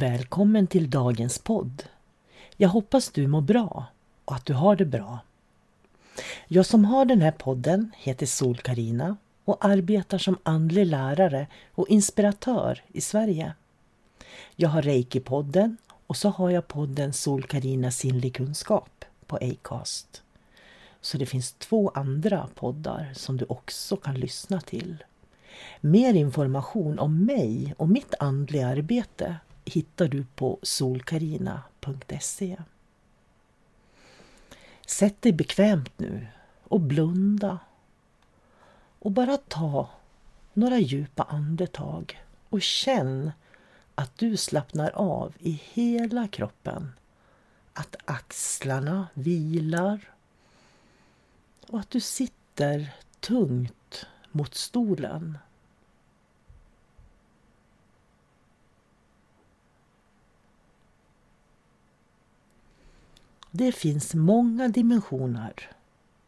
Välkommen till dagens podd. Jag hoppas du mår bra och att du har det bra. Jag som har den här podden heter sol karina och arbetar som andlig lärare och inspiratör i Sverige. Jag har Reiki-podden och så har jag podden sol karina sinnlig kunskap på Acast. Så det finns två andra poddar som du också kan lyssna till. Mer information om mig och mitt andliga arbete hittar du på solkarina.se. Sätt dig bekvämt nu och blunda. Och bara ta några djupa andetag och känn att du slappnar av i hela kroppen. Att axlarna vilar och att du sitter tungt mot stolen. Det finns många dimensioner,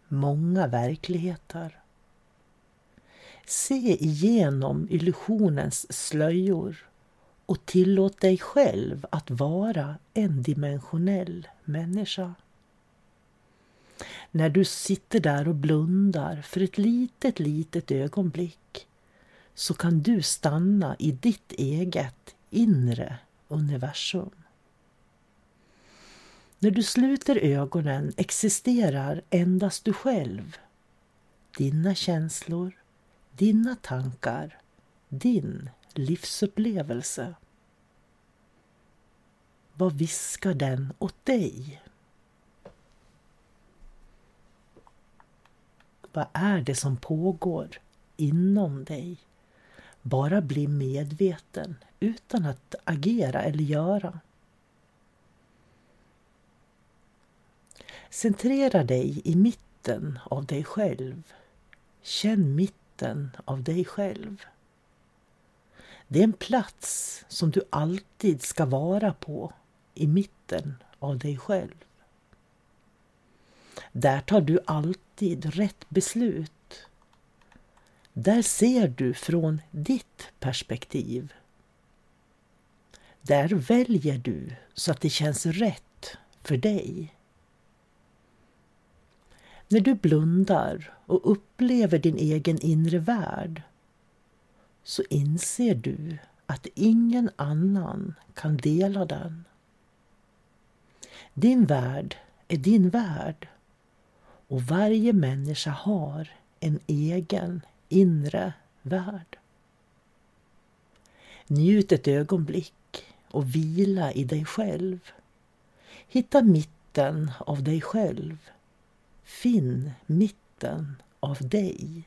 många verkligheter. Se igenom illusionens slöjor och tillåt dig själv att vara en dimensionell människa. När du sitter där och blundar för ett litet, litet ögonblick så kan du stanna i ditt eget inre universum. När du sluter ögonen existerar endast du själv. Dina känslor, dina tankar, din livsupplevelse. Vad viskar den åt dig? Vad är det som pågår inom dig? Bara bli medveten utan att agera eller göra. Centrera dig i mitten av dig själv. Känn mitten av dig själv. Det är en plats som du alltid ska vara på, i mitten av dig själv. Där tar du alltid rätt beslut. Där ser du från ditt perspektiv. Där väljer du så att det känns rätt för dig. När du blundar och upplever din egen inre värld så inser du att ingen annan kan dela den. Din värld är din värld och varje människa har en egen inre värld. Njut ett ögonblick och vila i dig själv. Hitta mitten av dig själv Finn mitten av dig.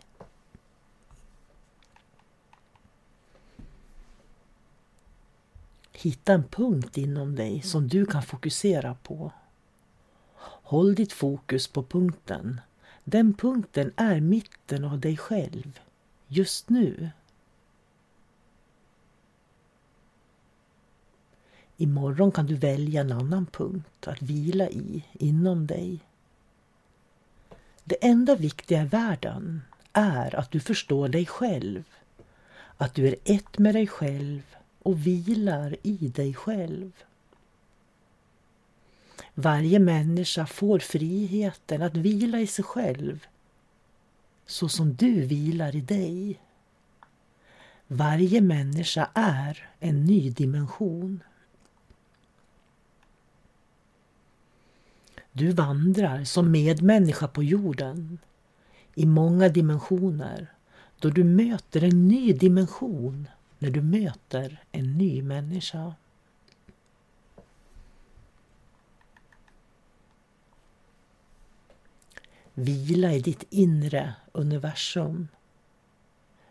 Hitta en punkt inom dig som du kan fokusera på. Håll ditt fokus på punkten. Den punkten är mitten av dig själv, just nu. Imorgon kan du välja en annan punkt att vila i inom dig. Det enda viktiga i världen är att du förstår dig själv. Att du är ett med dig själv och vilar i dig själv. Varje människa får friheten att vila i sig själv så som du vilar i dig. Varje människa är en ny dimension. Du vandrar som medmänniska på jorden i många dimensioner då du möter en ny dimension när du möter en ny människa. Vila i ditt inre universum.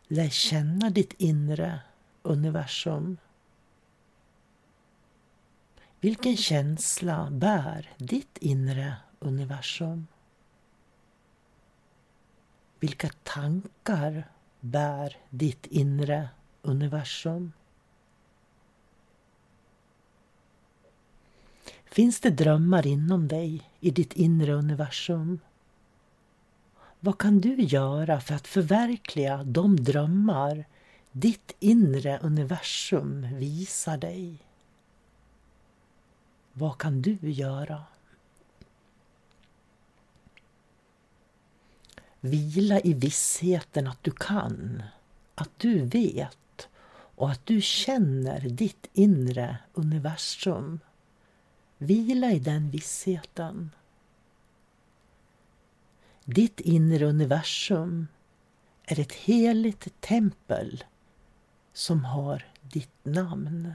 Lär känna ditt inre universum. Vilken känsla bär ditt inre universum? Vilka tankar bär ditt inre universum? Finns det drömmar inom dig i ditt inre universum? Vad kan du göra för att förverkliga de drömmar ditt inre universum visar dig? Vad kan du göra? Vila i vissheten att du kan, att du vet och att du känner ditt inre universum. Vila i den vissheten. Ditt inre universum är ett heligt tempel som har ditt namn.